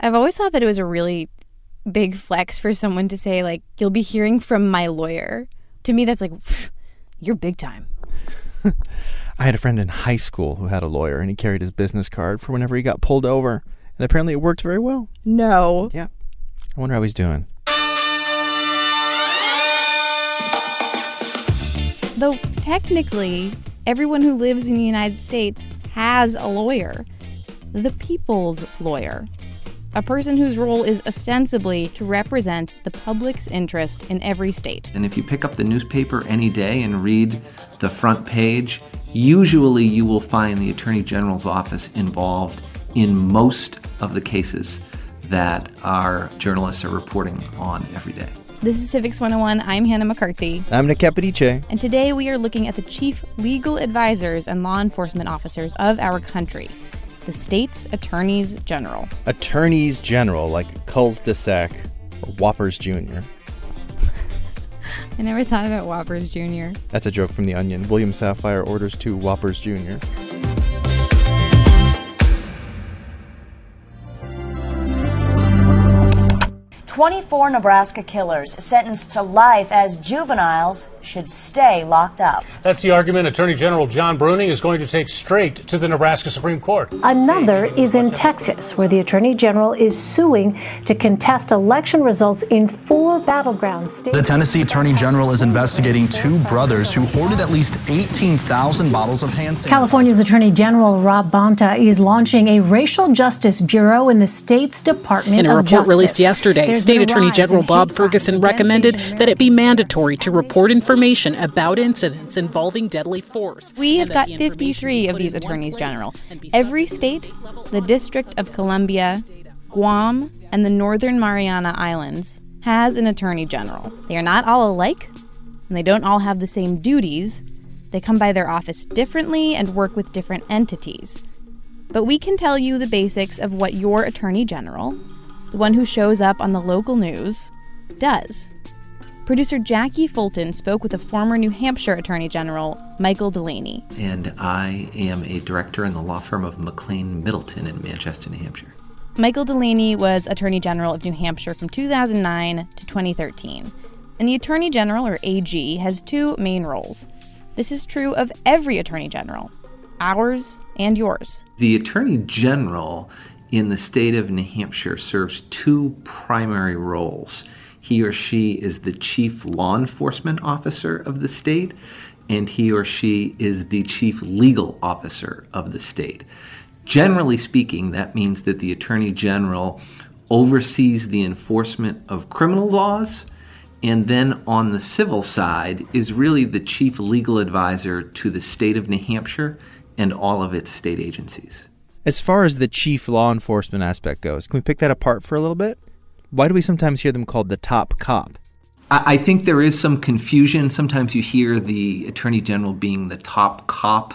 I've always thought that it was a really big flex for someone to say, like, you'll be hearing from my lawyer. To me, that's like, you're big time. I had a friend in high school who had a lawyer, and he carried his business card for whenever he got pulled over. And apparently it worked very well. No. Yeah. I wonder how he's doing. Though technically, everyone who lives in the United States has a lawyer. The people's lawyer. A person whose role is ostensibly to represent the public's interest in every state. And if you pick up the newspaper any day and read the front page, usually you will find the Attorney General's office involved in most of the cases that our journalists are reporting on every day. This is Civics 101. I'm Hannah McCarthy. I'm Nick Capodice. And today we are looking at the chief legal advisors and law enforcement officers of our country the state's attorneys general. Attorneys general, like Culls de Sac or Whoppers Jr. I never thought about Whoppers Jr. That's a joke from The Onion. William Safire orders two Whoppers Jr. 24 Nebraska killers sentenced to life as juveniles should stay locked up. That's the argument Attorney General Jon Bruning is going to take straight to the Nebraska Supreme Court. Another is in Texas, where the Attorney General is suing to contest election results in four battleground states. The Tennessee Attorney General is investigating two brothers who hoarded at least 18,000 bottles of hand sanitizer. California's Attorney General Rob Bonta is launching a racial justice bureau in the state's Department of Justice. in a report Justice. released yesterday, There's State Attorney General Bob Ferguson recommended that it be mandatory to report information about incidents involving deadly force. We have got 53 of these attorneys general. Every state, the District of Columbia, Guam, and the Northern Mariana Islands has an attorney general. They are not all alike, and they don't all have the same duties. They come by their office differently and work with different entities. But we can tell you the basics of what your attorney general, the one who shows up on the local news, does. Producer Jackie Fulton spoke with a former New Hampshire Attorney General, Michael Delaney. And I am a director in the law firm of McLane Middleton in Manchester, New Hampshire. Michael Delaney was Attorney General of New Hampshire from 2009 to 2013. And the Attorney General, or AG, has two main roles. This is true of every Attorney General, ours and yours. The Attorney General in the state of New Hampshire serves two primary roles. He or she is the chief law enforcement officer of the state, and he or she is the chief legal officer of the state. Generally speaking, that means that the Attorney General oversees the enforcement of criminal laws, and then on the civil side is really the chief legal advisor to the state of New Hampshire and all of its state agencies. As far as the chief law enforcement aspect goes, can we pick that apart for a little bit? Why do we sometimes hear them called the top cop? I think there is some confusion. Sometimes you hear the Attorney General being the top cop,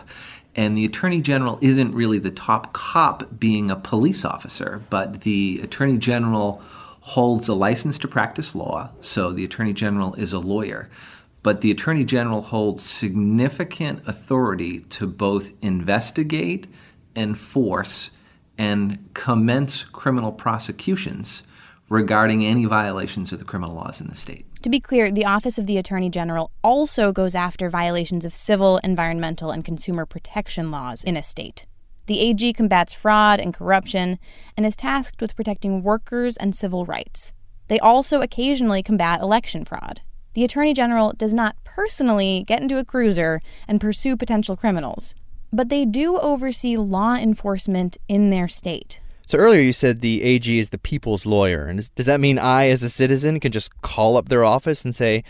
and the Attorney General isn't really the top cop being a police officer, but the Attorney General holds a license to practice law, so the Attorney General is a lawyer. But the Attorney General holds significant authority to both investigate, enforce, and commence criminal prosecutions regarding any violations of the criminal laws in the state. To be clear, the Office of the Attorney General also goes after violations of civil, environmental, and consumer protection laws in a state. The AG combats fraud and corruption and is tasked with protecting workers and civil rights. They also occasionally combat election fraud. The Attorney General does not personally get into a cruiser and pursue potential criminals, but they do oversee law enforcement in their state. So earlier you said the AG is the people's lawyer, and does that mean I, as a citizen, can just call up their office and say,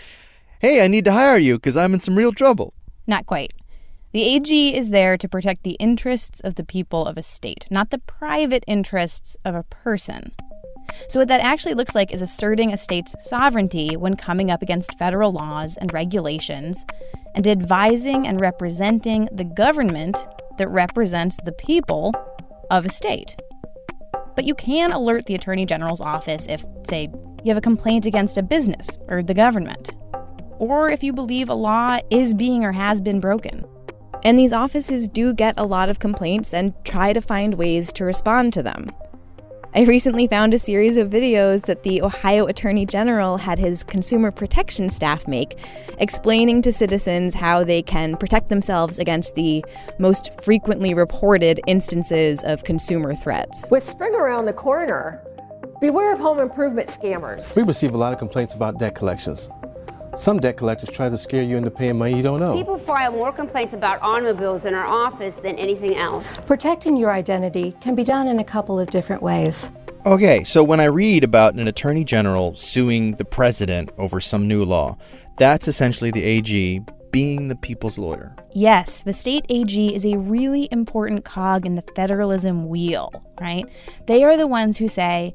"Hey, I need to hire you because I'm in some real trouble"? Not quite. The AG is there to protect the interests of the people of a state, not the private interests of a person. So, what that actually looks like is asserting a state's sovereignty when coming up against federal laws and regulations, and advising and representing the government that represents the people of a state. But you can alert the Attorney General's office if, say, you have a complaint against a business or the government, or if you believe a law is being or has been broken. And these offices do get a lot of complaints and try to find ways to respond to them. I recently found a series of videos that the Ohio Attorney General had his consumer protection staff make, explaining to citizens how they can protect themselves against the most frequently reported instances of consumer threats. With spring around the corner, beware of home improvement scammers. We receive a lot of complaints about debt collections. Some debt collectors try to scare you into paying money you don't owe. People file more complaints about automobiles in our office than anything else. Protecting your identity can be done in a couple of different ways. Okay, so when I read about an attorney general suing the president over some new law, that's essentially the AG being the people's lawyer. Yes, the state AG is a really important cog in the federalism wheel, right? They are the ones who say,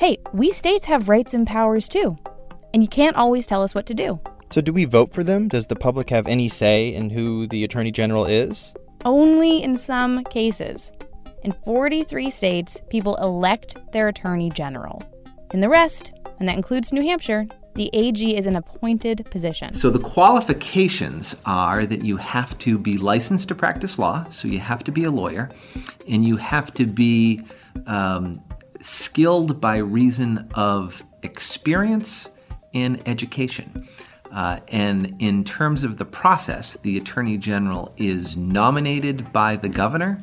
hey, we states have rights and powers too and you can't always tell us what to do. So, do we vote for them? Does the public have any say in who the Attorney General is? Only in some cases. In 43 states, people elect their Attorney General. In the rest, and that includes New Hampshire, the AG is an appointed position. So the qualifications are that you have to be licensed to practice law, so you have to be a lawyer, and you have to be um, skilled by reason of experience in education. Uh, and in terms of the process, the Attorney General is nominated by the governor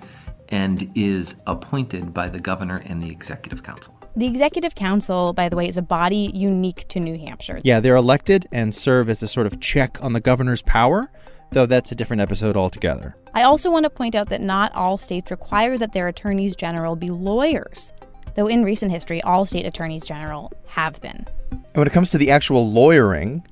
and is appointed by the governor and the Executive Council. The Executive Council, by the way, is a body unique to New Hampshire. Yeah, they're elected and serve as a sort of check on the governor's power, though that's a different episode altogether. I also want to point out that not all states require that their attorneys general be lawyers, though in recent history, all state attorneys general have been. And when it comes to the actual lawyering,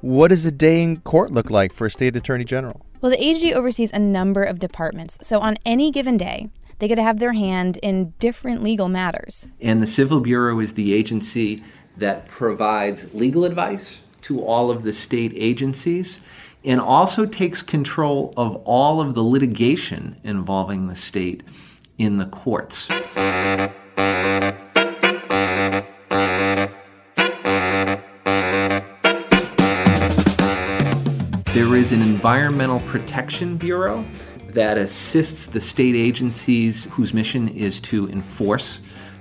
what does a day in court look like for a state attorney general? Well, the AG oversees a number of departments. So on any given day, they get to have their hand in different legal matters. And the Civil Bureau is the agency that provides legal advice to all of the state agencies and also takes control of all of the litigation involving the state in the courts. Is an Environmental Protection Bureau that assists the state agencies whose mission is to enforce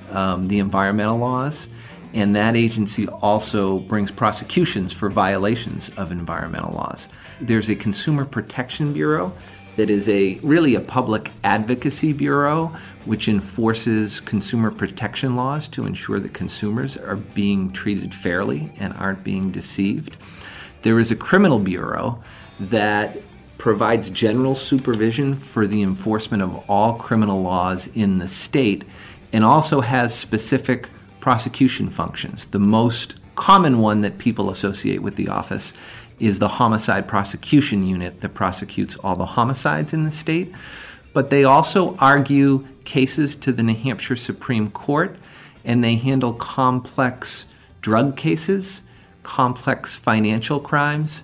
um, the environmental laws. And that agency also brings prosecutions for violations of environmental laws. There's a Consumer Protection Bureau that is a really a public advocacy bureau which enforces consumer protection laws to ensure that consumers are being treated fairly and aren't being deceived. There is a criminal bureau that provides general supervision for the enforcement of all criminal laws in the state and also has specific prosecution functions. The most common one that people associate with the office is the homicide prosecution unit that prosecutes all the homicides in the state. But they also argue cases to the New Hampshire Supreme Court and they handle complex drug cases complex financial crimes,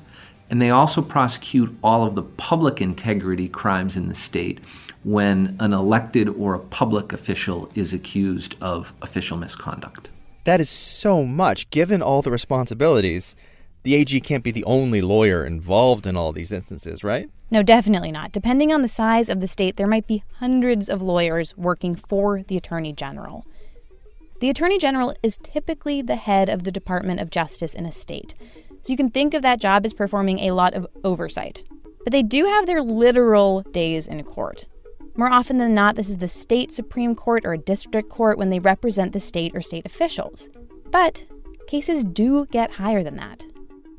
and they also prosecute all of the public integrity crimes in the state when an elected or a public official is accused of official misconduct. That is so much. Given all the responsibilities, the AG can't be the only lawyer involved in all these instances, right? No, definitely not. Depending on the size of the state, there might be hundreds of lawyers working for the Attorney General. The Attorney General is typically the head of the Department of Justice in a state, so you can think of that job as performing a lot of oversight. But they do have their literal days in court. More often than not, this is the state Supreme Court or a district court when they represent the state or state officials. But cases do get higher than that.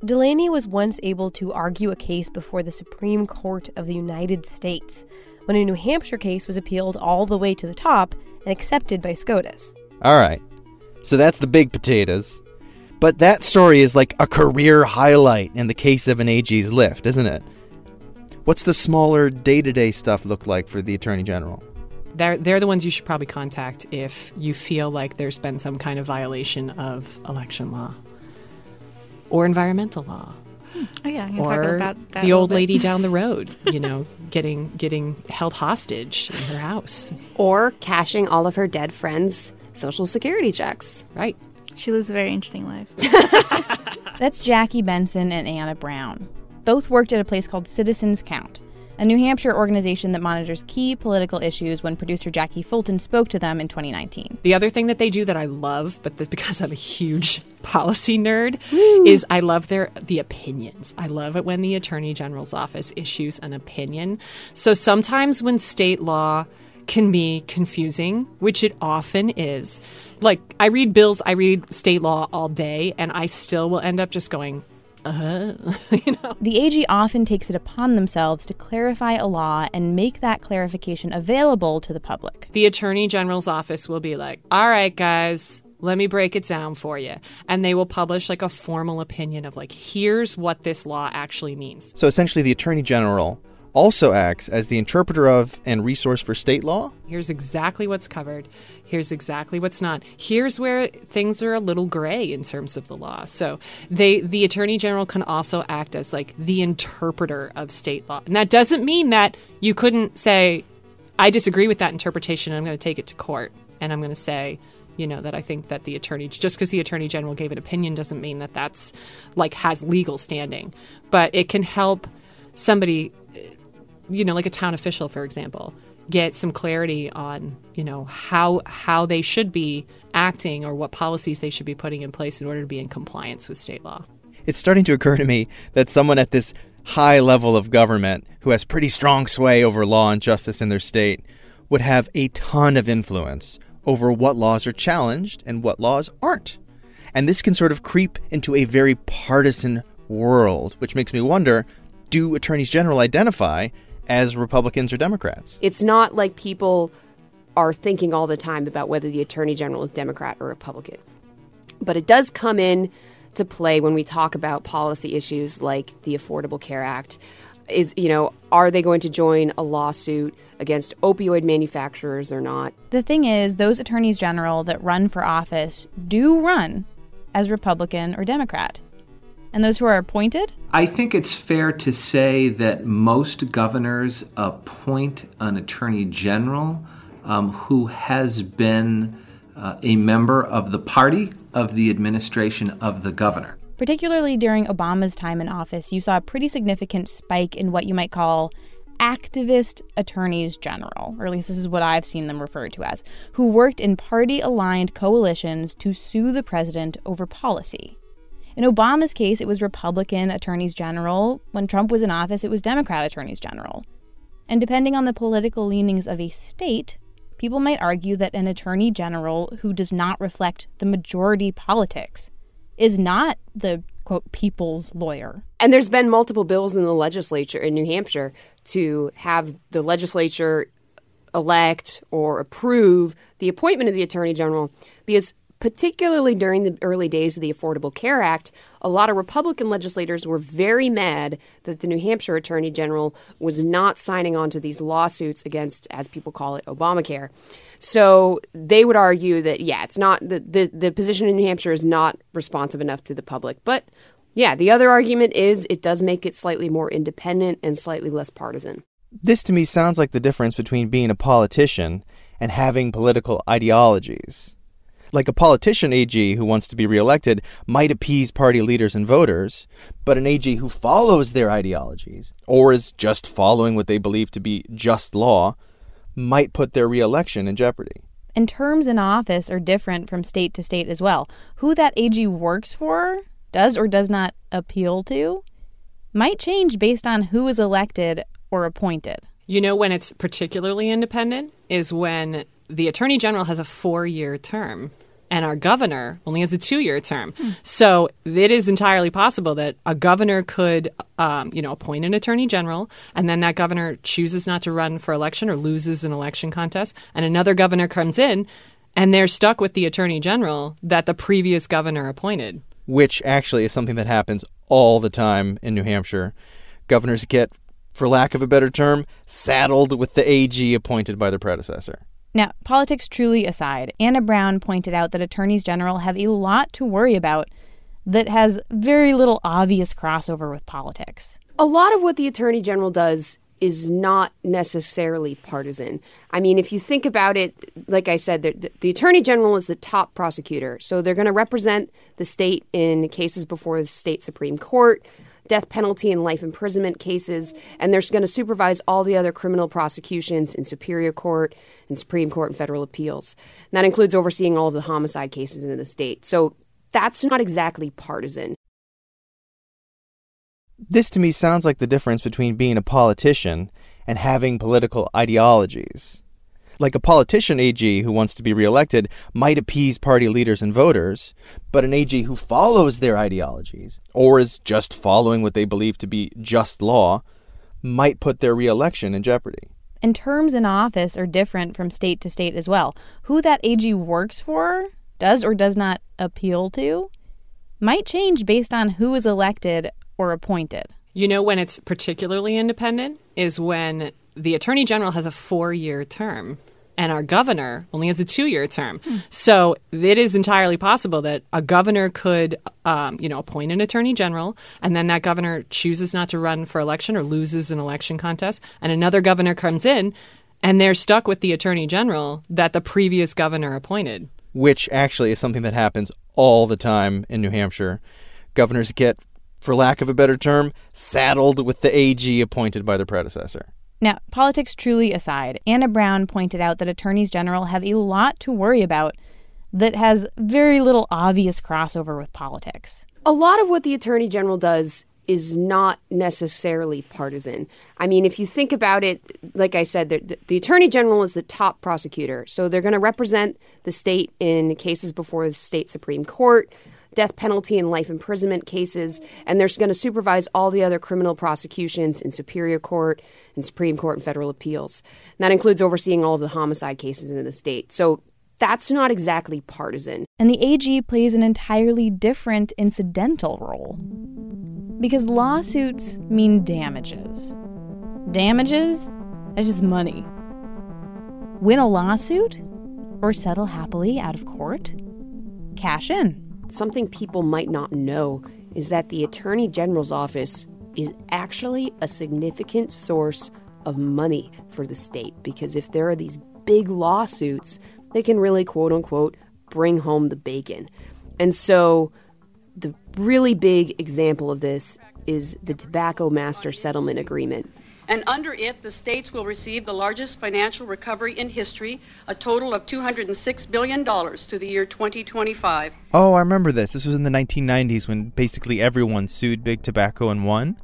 Delaney was once able to argue a case before the Supreme Court of the United States when a New Hampshire case was appealed all the way to the top and accepted by SCOTUS. All right. So that's the big potatoes. But that story is like a career highlight in the case of an AG's lift, isn't it? What's the smaller day to day stuff look like for the Attorney General? They're, they're the ones you should probably contact if you feel like there's been some kind of violation of election law or environmental law. Oh yeah, or the old lady down the road, you know, getting getting held hostage in her house, or cashing all of her dead friends' social security checks. Right. She lives a very interesting life. That's Jackie Benson and Anna Brown. Both worked at a place called Citizens Count. a New Hampshire organization that monitors key political issues when producer Jackie Fulton spoke to them in 2019. The other thing that they do that I love, but because I'm a huge policy nerd, is I love their the opinions. I love it when the Attorney General's office issues an opinion. So sometimes when state law can be confusing, which it often is. Like I read bills, I read state law all day, and I still will end up just going, uh, you know. The AG often takes it upon themselves to clarify a law and make that clarification available to the public. The Attorney General's office will be like, all right, guys, let me break it down for you. And they will publish like a formal opinion of like, here's what this law actually means. So essentially, the Attorney General also acts as the interpreter of and resource for state law? Here's exactly what's covered. Here's exactly what's not. Here's where things are a little gray in terms of the law. So they the attorney general can also act as like the interpreter of state law. And that doesn't mean that you couldn't say I disagree with that interpretation I'm going to take it to court and I'm going to say you know that I think that the attorney just because the attorney general gave an opinion doesn't mean that that's like has legal standing, but it can help somebody you know, like a town official, for example, get some clarity on, you know, how how they should be acting or what policies they should be putting in place in order to be in compliance with state law. It's starting to occur to me that someone at this high level of government who has pretty strong sway over law and justice in their state would have a ton of influence over what laws are challenged and what laws aren't. And this can sort of creep into a very partisan world, which makes me wonder do attorneys general identify as Republicans or Democrats. It's not like people are thinking all the time about whether the Attorney General is Democrat or Republican. But it does come in to play when we talk about policy issues like the Affordable Care Act. Is, you know, are they going to join a lawsuit against opioid manufacturers or not? The thing is, those attorneys general that run for office do run as Republican or Democrat. And those who are appointed? I think it's fair to say that most governors appoint an attorney general um, who has been uh, a member of the party of the administration of the governor. Particularly during Obama's time in office, you saw a pretty significant spike in what you might call activist attorneys general, or at least this is what I've seen them referred to as, who worked in party aligned coalitions to sue the president over policy. In Obama's case, it was Republican attorneys general. When Trump was in office, it was Democrat attorneys general. And depending on the political leanings of a state, people might argue that an attorney general who does not reflect the majority politics is not the quote people's lawyer. And there's been multiple bills in the legislature in New Hampshire to have the legislature elect or approve the appointment of the attorney general because particularly during the early days of the Affordable Care Act, a lot of Republican legislators were very mad that the New Hampshire Attorney General was not signing on to these lawsuits against, as people call it, Obamacare. So they would argue that, yeah, it's not the, the, the position in New Hampshire is not responsive enough to the public. But yeah, the other argument is it does make it slightly more independent and slightly less partisan. This to me sounds like the difference between being a politician and having political ideologies. Like a politician AG who wants to be reelected might appease party leaders and voters, but an AG who follows their ideologies, or is just following what they believe to be just law, might put their reelection in jeopardy. And terms in office are different from state to state as well. Who that AG works for, does or does not appeal to, might change based on who is elected or appointed. You know when it's particularly independent is when the attorney general has a four year term and our governor only has a two year term. So it is entirely possible that a governor could, um, you know, appoint an attorney general, and then that governor chooses not to run for election or loses an election contest, and another governor comes in, and they're stuck with the attorney general that the previous governor appointed. Which actually is something that happens all the time in New Hampshire. Governors get, for lack of a better term, saddled with the AG appointed by their predecessor. Now, politics truly aside, Anna Brown pointed out that attorneys general have a lot to worry about that has very little obvious crossover with politics. A lot of what the attorney general does is not necessarily partisan. I mean, if you think about it, like I said, the, the attorney general is the top prosecutor. So they're going to represent the state in cases before the state Supreme Court. Death penalty and life imprisonment cases, and they're going to supervise all the other criminal prosecutions in Superior Court and Supreme Court and federal appeals. And that includes overseeing all of the homicide cases in the state. So that's not exactly partisan. This to me sounds like the difference between being a politician and having political ideologies. Like a politician AG who wants to be reelected might appease party leaders and voters, but an AG who follows their ideologies, or is just following what they believe to be just law, might put their reelection in jeopardy. And terms in office are different from state to state as well. Who that AG works for, does or does not appeal to, might change based on who is elected or appointed. You know when it's particularly independent is when the attorney general has a four year term and our governor only has a two year term. Hmm. So it is entirely possible that a governor could, um, you know, appoint an attorney general, and then that governor chooses not to run for election or loses an election contest, and another governor comes in, and they're stuck with the attorney general that the previous governor appointed. Which actually is something that happens all the time in New Hampshire. Governors get, for lack of a better term, saddled with the AG appointed by their predecessor. Now, politics truly aside, Anna Brown pointed out that attorneys general have a lot to worry about that has very little obvious crossover with politics. A lot of what the attorney general does is not necessarily partisan. I mean, if you think about it, like I said, the, the attorney general is the top prosecutor. So they're going to represent the state in cases before the state Supreme Court death penalty and life imprisonment cases, and they're going to supervise all the other criminal prosecutions in Superior Court and Supreme Court and federal appeals. And that includes overseeing all of the homicide cases in the state. So that's not exactly partisan. And the AG plays an entirely different incidental role. Because lawsuits mean damages. Damages? That's just money. Win a lawsuit? Or settle happily out of court? Cash in something people might not know is that the Attorney General's office is actually a significant source of money for the state because if there are these big lawsuits, they can really quote unquote bring home the bacon. And so the really big example of this is the Tobacco Master Settlement Agreement and under it, the states will receive the largest financial recovery in history, a total of $206 billion through the year 2025. Oh, I remember this. This was in the 1990s when basically everyone sued Big Tobacco and won.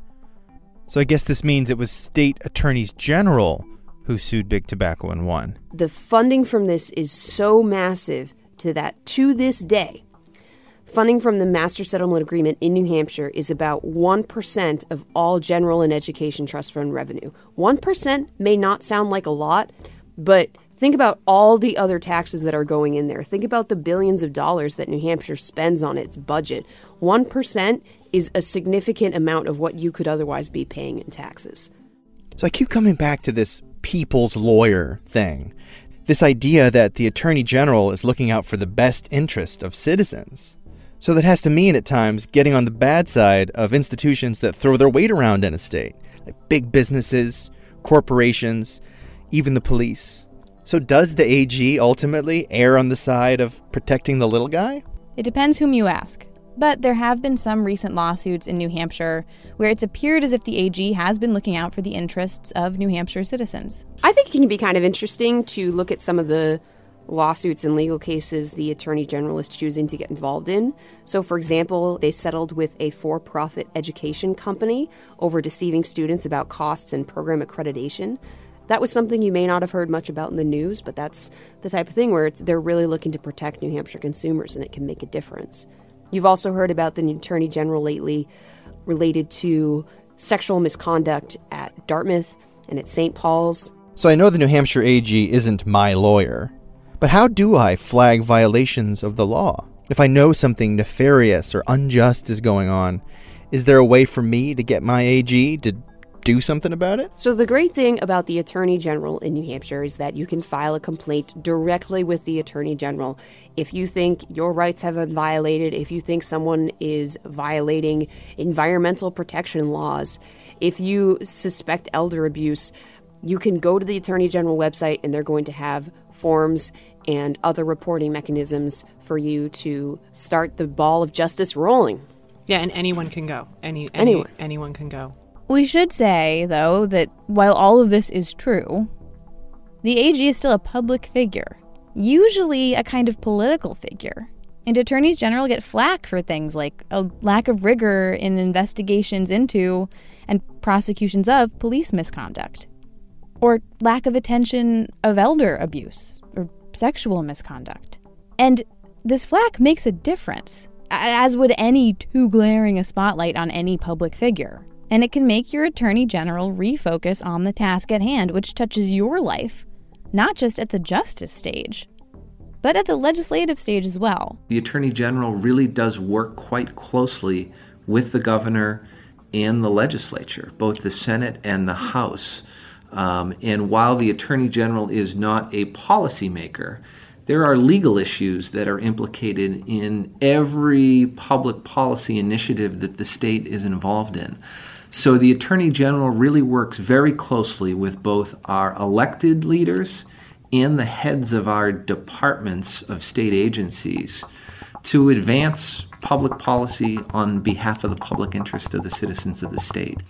So I guess this means it was state attorneys general who sued Big Tobacco and won. The funding from this is so massive to that to this day, Funding from the Master Settlement Agreement in New Hampshire is about 1% of all general and education trust fund revenue. 1% may not sound like a lot, but think about all the other taxes that are going in there. Think about the billions of dollars that New Hampshire spends on its budget. 1% is a significant amount of what you could otherwise be paying in taxes. So I keep coming back to this people's lawyer thing. This idea that the Attorney General is looking out for the best interest of citizens. So that has to mean at times getting on the bad side of institutions that throw their weight around in a state, like big businesses, corporations, even the police. So does the AG ultimately err on the side of protecting the little guy? It depends whom you ask. But there have been some recent lawsuits in New Hampshire where it's appeared as if the AG has been looking out for the interests of New Hampshire citizens. I think it can be kind of interesting to look at some of the lawsuits and legal cases the Attorney General is choosing to get involved in. So, for example, they settled with a for profit education company over deceiving students about costs and program accreditation. That was something you may not have heard much about in the news, but that's the type of thing where they're really looking to protect New Hampshire consumers and it can make a difference. You've also heard about the Attorney General lately related to sexual misconduct at Dartmouth and at St. Paul's. So I know the New Hampshire AG isn't my lawyer, but how do I flag violations of the law? If I know something nefarious or unjust is going on, is there a way for me to get my AG to do something about it? So, the great thing about the Attorney General in New Hampshire is that you can file a complaint directly with the Attorney General. If you think your rights have been violated, if you think someone is violating environmental protection laws, if you suspect elder abuse, you can go to the Attorney General website and they're going to have forms and other reporting mechanisms for you to start the ball of justice rolling. Yeah, and anyone can go. Any, any Anyone. anyone can go. We should say, though, that while all of this is true, the AG is still a public figure, usually a kind of political figure. And attorneys general get flack for things like a lack of rigor in investigations into and prosecutions of police misconduct, or lack of attention of elder abuse or sexual misconduct. And this flack makes a difference, as would any too glaring a spotlight on any public figure. And it can make your attorney general refocus on the task at hand, which touches your life, not just at the justice stage, but at the legislative stage as well. The Attorney General really does work quite closely with the governor and the legislature, both the Senate and the House. Um, and while the Attorney General is not a policymaker, there are legal issues that are implicated in every public policy initiative that the state is involved in. So the Attorney General really works very closely with both our elected leaders and the heads of our departments of state agencies to advance public policy on behalf of the public interest of the citizens of the state.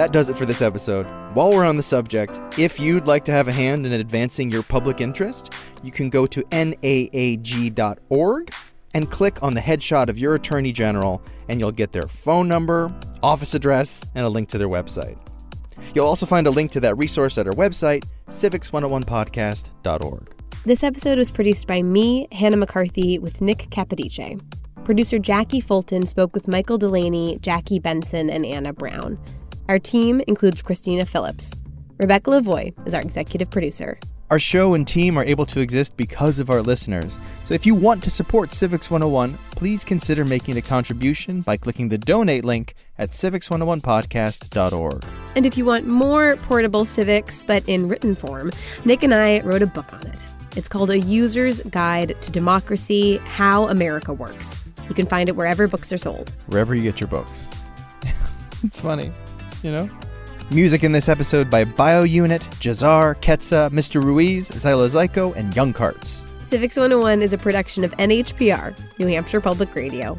That does it for this episode. While we're on the subject, if you'd like to have a hand in advancing your public interest, you can go to naag.org and click on the headshot of your Attorney General, and you'll get their phone number, office address, and a link to their website. You'll also find a link to that resource at our website, civics101podcast.org. This episode was produced by me, Hannah McCarthy, with Nick Capodice. Producer Jackie Fulton spoke with Michael Delaney, Jackie Benson, and Anna Brown. Our team includes Christina Phillips. Rebecca Lavoie is our executive producer. Our show and team are able to exist because of our listeners. So if you want to support Civics 101, please consider making a contribution by clicking the donate link at civics101podcast.org. And if you want more portable civics, but in written form, Nick and I wrote a book on it. It's called A User's Guide to Democracy How America Works. You can find it wherever books are sold. Wherever you get your books. it's funny, you know? Music in this episode by BioUnit, Jazar, Ketsa, Mr. Ruiz, Xylo-Ziko, and Yung Kartz. Civics 101 is a production of NHPR, New Hampshire Public Radio.